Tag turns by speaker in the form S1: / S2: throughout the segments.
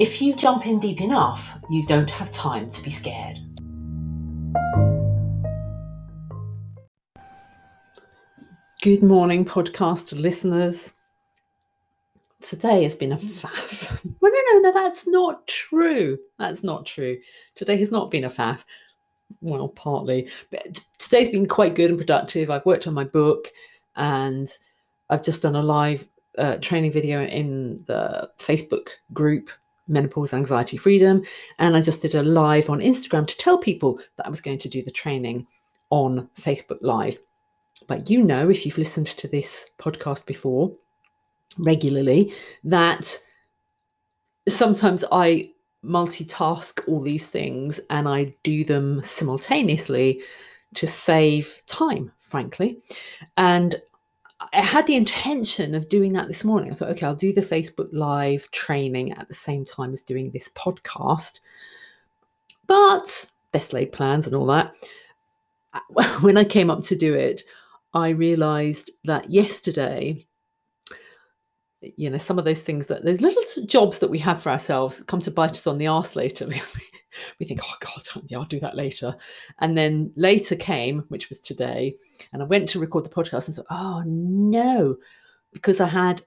S1: if you jump in deep enough, you don't have time to be scared. Good morning, podcast listeners. Today has been a faff. Well, no, no, no, that's not true. That's not true. Today has not been a faff. Well, partly. But today's been quite good and productive. I've worked on my book and I've just done a live uh, training video in the Facebook group Menopause Anxiety Freedom. And I just did a live on Instagram to tell people that I was going to do the training on Facebook Live. But you know, if you've listened to this podcast before regularly, that sometimes I multitask all these things and I do them simultaneously to save time, frankly. And I had the intention of doing that this morning. I thought, okay, I'll do the Facebook Live training at the same time as doing this podcast. But best laid plans and all that. When I came up to do it, I realized that yesterday, you know, some of those things that those little jobs that we have for ourselves come to bite us on the arse later. we think, oh God, yeah, I'll do that later. And then later came, which was today, and I went to record the podcast and thought, oh no, because I had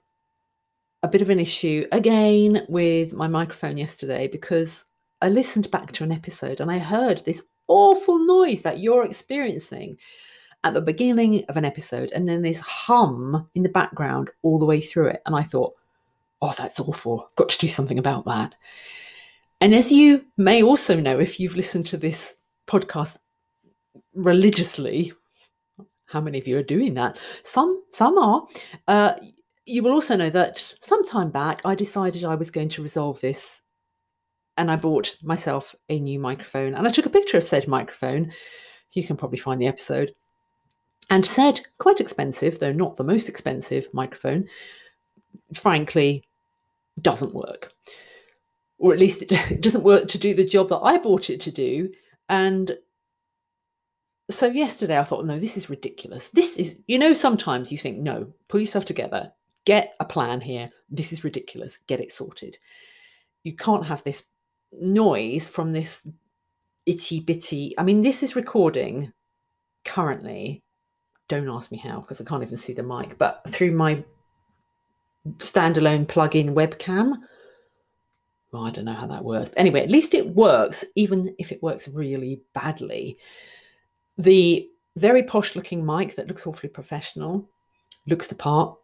S1: a bit of an issue again with my microphone yesterday because I listened back to an episode and I heard this awful noise that you're experiencing at the beginning of an episode and then this hum in the background all the way through it. And I thought, oh, that's awful. I've got to do something about that. And as you may also know, if you've listened to this podcast religiously, how many of you are doing that? Some, some are. Uh, you will also know that some time back, I decided I was going to resolve this, and I bought myself a new microphone. And I took a picture of said microphone. You can probably find the episode. And said, quite expensive, though not the most expensive microphone, frankly, doesn't work or at least it doesn't work to do the job that I bought it to do. And so yesterday I thought, no, this is ridiculous. This is, you know, sometimes you think, no, pull yourself together, get a plan here. This is ridiculous. Get it sorted. You can't have this noise from this itty bitty. I mean, this is recording currently. Don't ask me how because I can't even see the mic, but through my standalone plug in webcam well, I don't know how that works. But anyway, at least it works, even if it works really badly. The very posh looking mic that looks awfully professional, looks the part,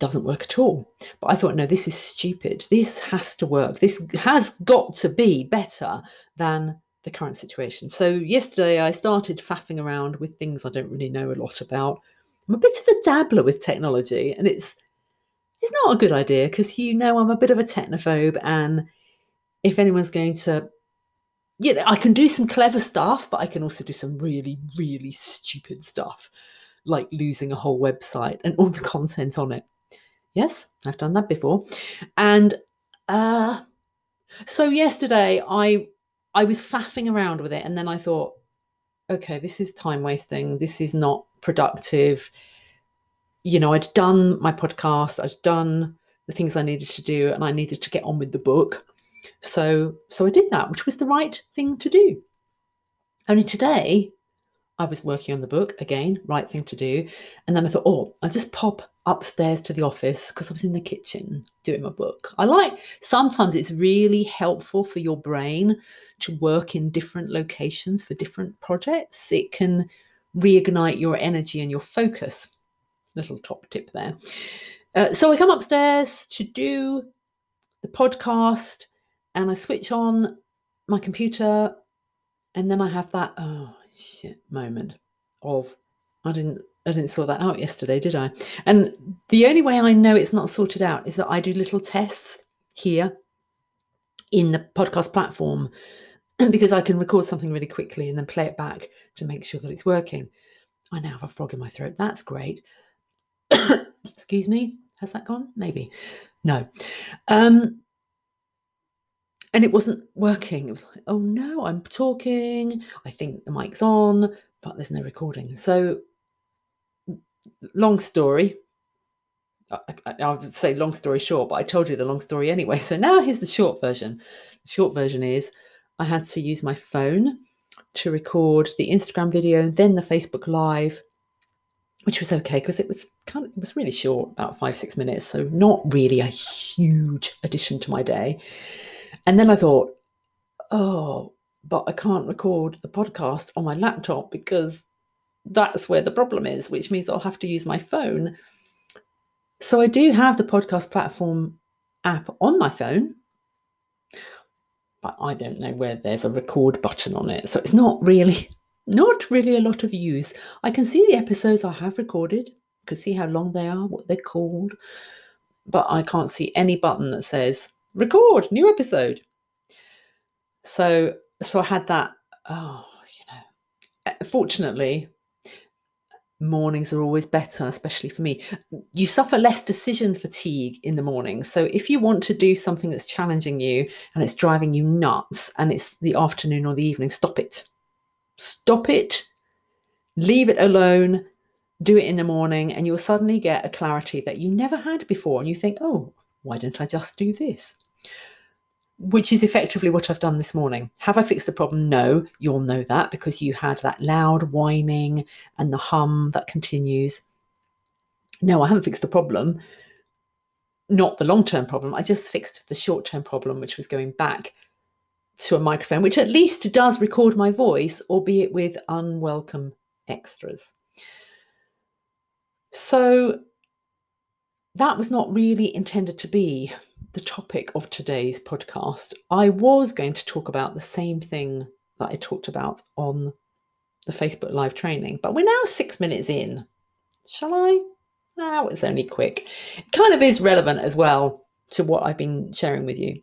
S1: doesn't work at all. But I thought, no, this is stupid. This has to work. This has got to be better than the current situation. So yesterday I started faffing around with things I don't really know a lot about. I'm a bit of a dabbler with technology, and it's it's not a good idea because you know I'm a bit of a technophobe, and if anyone's going to, you know, I can do some clever stuff, but I can also do some really, really stupid stuff, like losing a whole website and all the content on it. Yes, I've done that before, and uh, so yesterday I I was faffing around with it, and then I thought, okay, this is time wasting. This is not productive you know, I'd done my podcast, I'd done the things I needed to do, and I needed to get on with the book. So, so I did that, which was the right thing to do. Only today, I was working on the book again, right thing to do. And then I thought, oh, I'll just pop upstairs to the office because I was in the kitchen doing my book. I like sometimes it's really helpful for your brain to work in different locations for different projects. It can reignite your energy and your focus little top tip there. Uh, so I come upstairs to do the podcast and I switch on my computer and then I have that oh shit moment of I didn't I didn't sort that out yesterday, did I? And the only way I know it's not sorted out is that I do little tests here in the podcast platform because I can record something really quickly and then play it back to make sure that it's working. I now have a frog in my throat. That's great. Excuse me. Has that gone? Maybe. No. Um, and it wasn't working. It was like, oh no, I'm talking. I think the mic's on, but there's no recording. So, long story. I, I, I would say long story short, but I told you the long story anyway. So now here's the short version. The short version is I had to use my phone to record the Instagram video, then the Facebook Live, which was okay because it was kind of it was really short, about five six minutes, so not really a huge addition to my day. And then I thought, oh, but I can't record the podcast on my laptop because that's where the problem is, which means I'll have to use my phone. So I do have the podcast platform app on my phone, but I don't know where there's a record button on it. So it's not really not really a lot of use. I can see the episodes I have recorded, I can see how long they are, what they're called, but I can't see any button that says record new episode. So so I had that. Oh, you know. Eh, fortunately, mornings are always better, especially for me. You suffer less decision fatigue in the morning. So if you want to do something that's challenging you and it's driving you nuts and it's the afternoon or the evening, stop it. Stop it. Leave it alone. Do it in the morning, and you'll suddenly get a clarity that you never had before. And you think, oh, why don't I just do this? which is effectively what I've done this morning. Have I fixed the problem? No, you'll know that because you had that loud whining and the hum that continues. No, I haven't fixed the problem, not the long term problem. I just fixed the short term problem, which was going back to a microphone, which at least does record my voice, albeit with unwelcome extras. So that was not really intended to be the topic of today's podcast, I was going to talk about the same thing that I talked about on the Facebook Live training, but we're now six minutes in. Shall I? That was only quick. It kind of is relevant as well to what I've been sharing with you.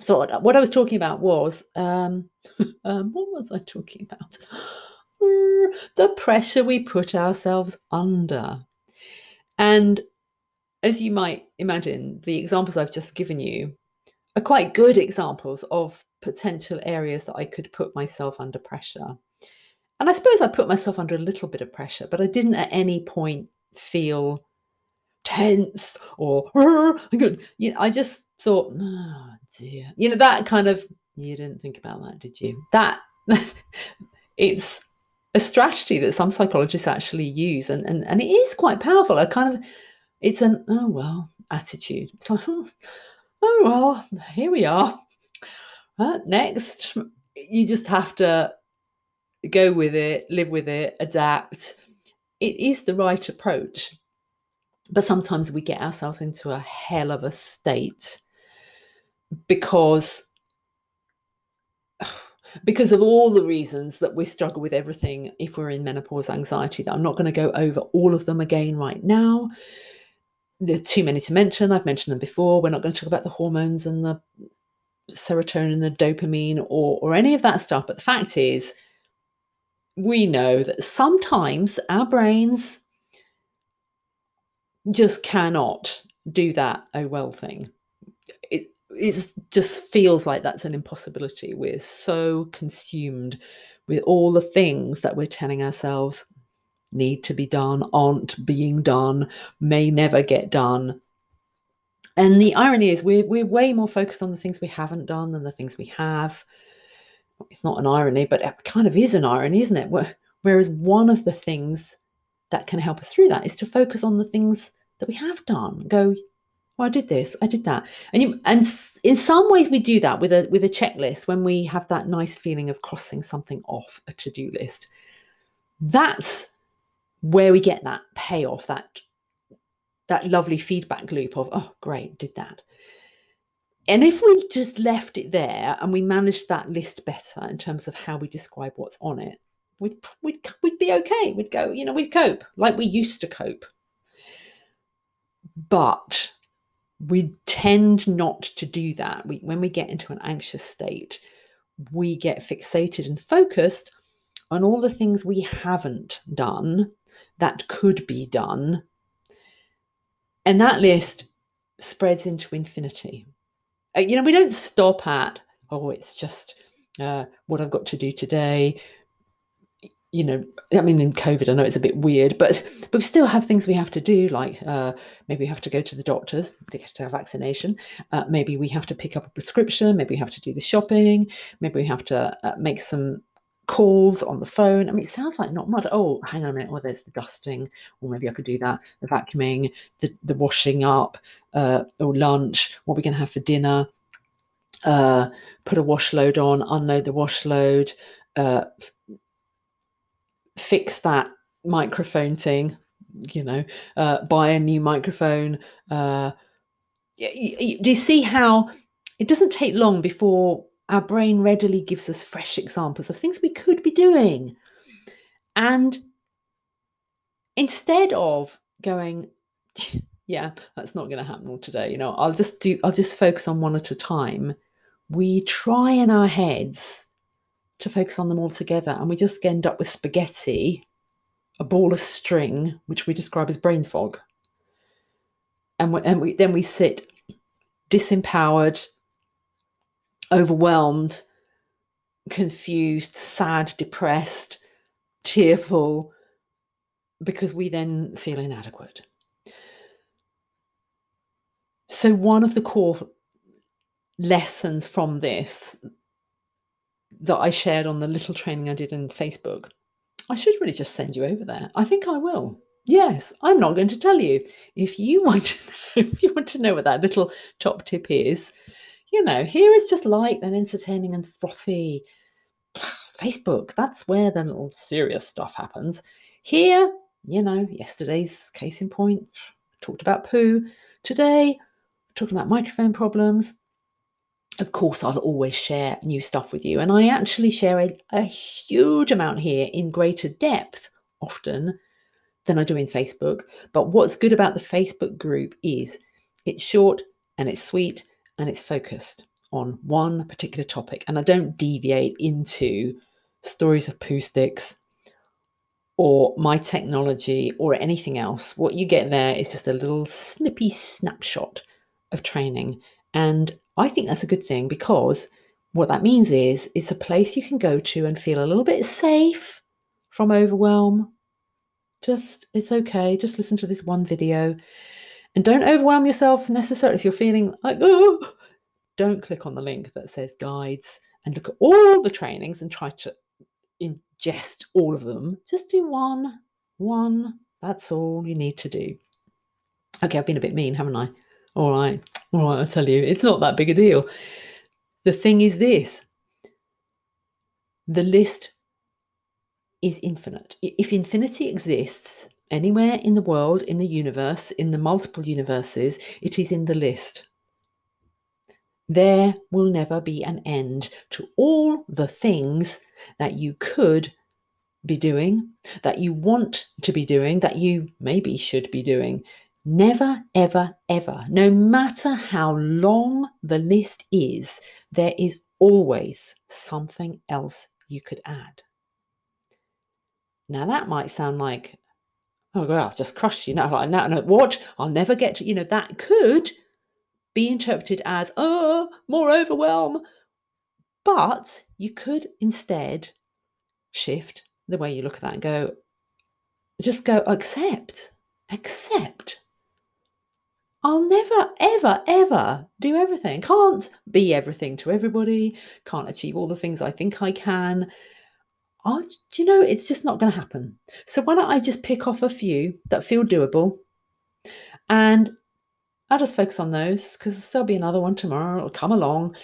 S1: So, what I was talking about was um, um, what was I talking about? the pressure we put ourselves under. And as you might imagine, the examples I've just given you are quite good examples of potential areas that I could put myself under pressure. And I suppose I put myself under a little bit of pressure, but I didn't at any point feel tense or you know, I just thought, oh dear. You know, that kind of you didn't think about that, did you? That it's a strategy that some psychologists actually use and, and, and it is quite powerful. I kind of it's an oh well attitude. It's like, oh, oh well, here we are. Uh, next, you just have to go with it, live with it, adapt. It is the right approach. But sometimes we get ourselves into a hell of a state because because of all the reasons that we struggle with everything if we're in menopause anxiety that I'm not going to go over all of them again right now there are too many to mention. I've mentioned them before. We're not going to talk about the hormones and the serotonin, the dopamine, or or any of that stuff. But the fact is, we know that sometimes our brains just cannot do that oh well thing. It just feels like that's an impossibility. We're so consumed with all the things that we're telling ourselves need to be done, aren't being done, may never get done. And the irony is, we're, we're way more focused on the things we haven't done than the things we have. It's not an irony, but it kind of is an irony, isn't it? Whereas one of the things that can help us through that is to focus on the things that we have done. Go, oh, I did this, I did that, and you, and in some ways we do that with a with a checklist when we have that nice feeling of crossing something off a to do list. That's where we get that payoff, that that lovely feedback loop of, oh, great, did that. And if we just left it there and we managed that list better in terms of how we describe what's on it, we'd, we'd, we'd be okay. We'd go, you know, we'd cope like we used to cope. But we tend not to do that. We, when we get into an anxious state, we get fixated and focused on all the things we haven't done that could be done. And that list spreads into infinity. Uh, you know, we don't stop at, oh, it's just uh, what I've got to do today. You know, I mean, in COVID, I know it's a bit weird, but but we still have things we have to do, like uh, maybe we have to go to the doctors to get a vaccination. Uh, maybe we have to pick up a prescription. Maybe we have to do the shopping. Maybe we have to uh, make some calls on the phone. I mean, it sounds like not much. Oh, hang on a minute. Well, there's the dusting, or maybe I could do that. The vacuuming, the the washing up, uh, or lunch. What we're we going to have for dinner? Uh, put a wash load on, unload the wash load, uh, fix that microphone thing. You know, uh, buy a new microphone. Uh, do you see how it doesn't take long before our brain readily gives us fresh examples of things we could be doing. And instead of going, yeah, that's not going to happen all today, you know, I'll just do, I'll just focus on one at a time. We try in our heads to focus on them all together and we just end up with spaghetti, a ball of string, which we describe as brain fog. And, we, and we, then we sit disempowered, overwhelmed, confused, sad, depressed, tearful, because we then feel inadequate. So, one of the core lessons from this that I shared on the little training I did in Facebook, I should really just send you over there. I think I will. Yes, I'm not going to tell you. If you want to know, if you want to know what that little top tip is, you know, here is just light and entertaining and frothy. Facebook, that's where the little serious stuff happens. Here, you know, yesterday's case in point, talked about poo. Today, talking about microphone problems. Of course, I'll always share new stuff with you. And I actually share a, a huge amount here in greater depth often than I do in Facebook. But what's good about the Facebook group is it's short and it's sweet and it's focused on one particular topic. And I don't deviate into stories of poo sticks or my technology or anything else. What you get there is just a little snippy snapshot of training. And I think that's a good thing because what that means is it's a place you can go to and feel a little bit safe from overwhelm. Just, it's okay. Just listen to this one video and don't overwhelm yourself necessarily if you're feeling like, oh, don't click on the link that says guides and look at all the trainings and try to ingest all of them. Just do one, one. That's all you need to do. Okay, I've been a bit mean, haven't I? All right, all right, I'll tell you, it's not that big a deal. The thing is this the list is infinite. If infinity exists, Anywhere in the world, in the universe, in the multiple universes, it is in the list. There will never be an end to all the things that you could be doing, that you want to be doing, that you maybe should be doing. Never, ever, ever, no matter how long the list is, there is always something else you could add. Now, that might sound like oh well, I'll just crush you now. Like now, no, what? I'll never get to, you know, that could be interpreted as, oh, more overwhelm. But you could instead shift the way you look at that and go, just go, accept, accept. I'll never, ever, ever do everything. Can't be everything to everybody. Can't achieve all the things I think I can oh, do you know, it's just not going to happen. So why don't I just pick off a few that feel doable and I'll just focus on those because there'll be another one tomorrow. It'll come along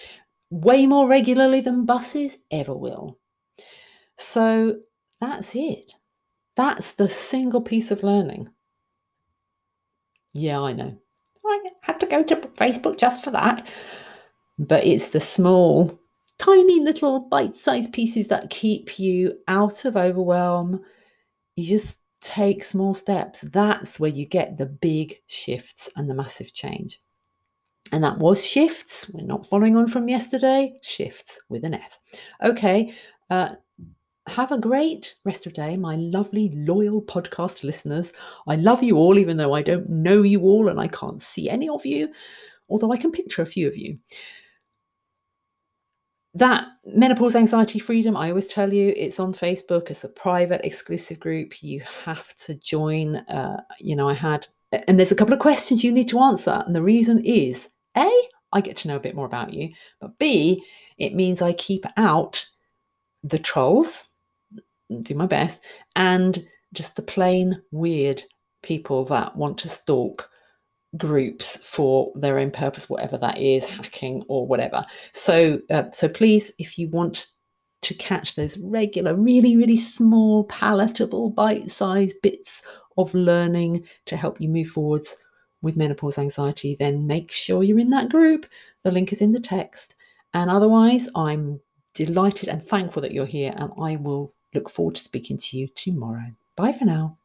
S1: way more regularly than buses ever will. So that's it. That's the single piece of learning. Yeah, I know. Go to Facebook just for that. But it's the small tiny little bite sized pieces that keep you out of overwhelm. You just take small steps. That's where you get the big shifts and the massive change. And that was shifts. We're not following on from yesterday. Shifts with an F. Okay. Uh, have a great rest of day, my lovely, loyal podcast listeners. I love you all, even though I don't know you all and I can't see any of you, although I can picture a few of you. That menopause anxiety freedom, I always tell you, it's on Facebook. It's a private, exclusive group. You have to join. Uh, you know, I had, and there's a couple of questions you need to answer. And the reason is A, I get to know a bit more about you, but B, it means I keep out the trolls do my best, and just the plain weird people that want to stalk groups for their own purpose, whatever that is, hacking or whatever. So, uh, so please, if you want to catch those regular, really, really small, palatable, bite-sized bits of learning to help you move forwards with menopause anxiety, then make sure you're in that group. The link is in the text. And otherwise, I'm delighted and thankful that you're here, and I will Look forward to speaking to you tomorrow. Bye for now.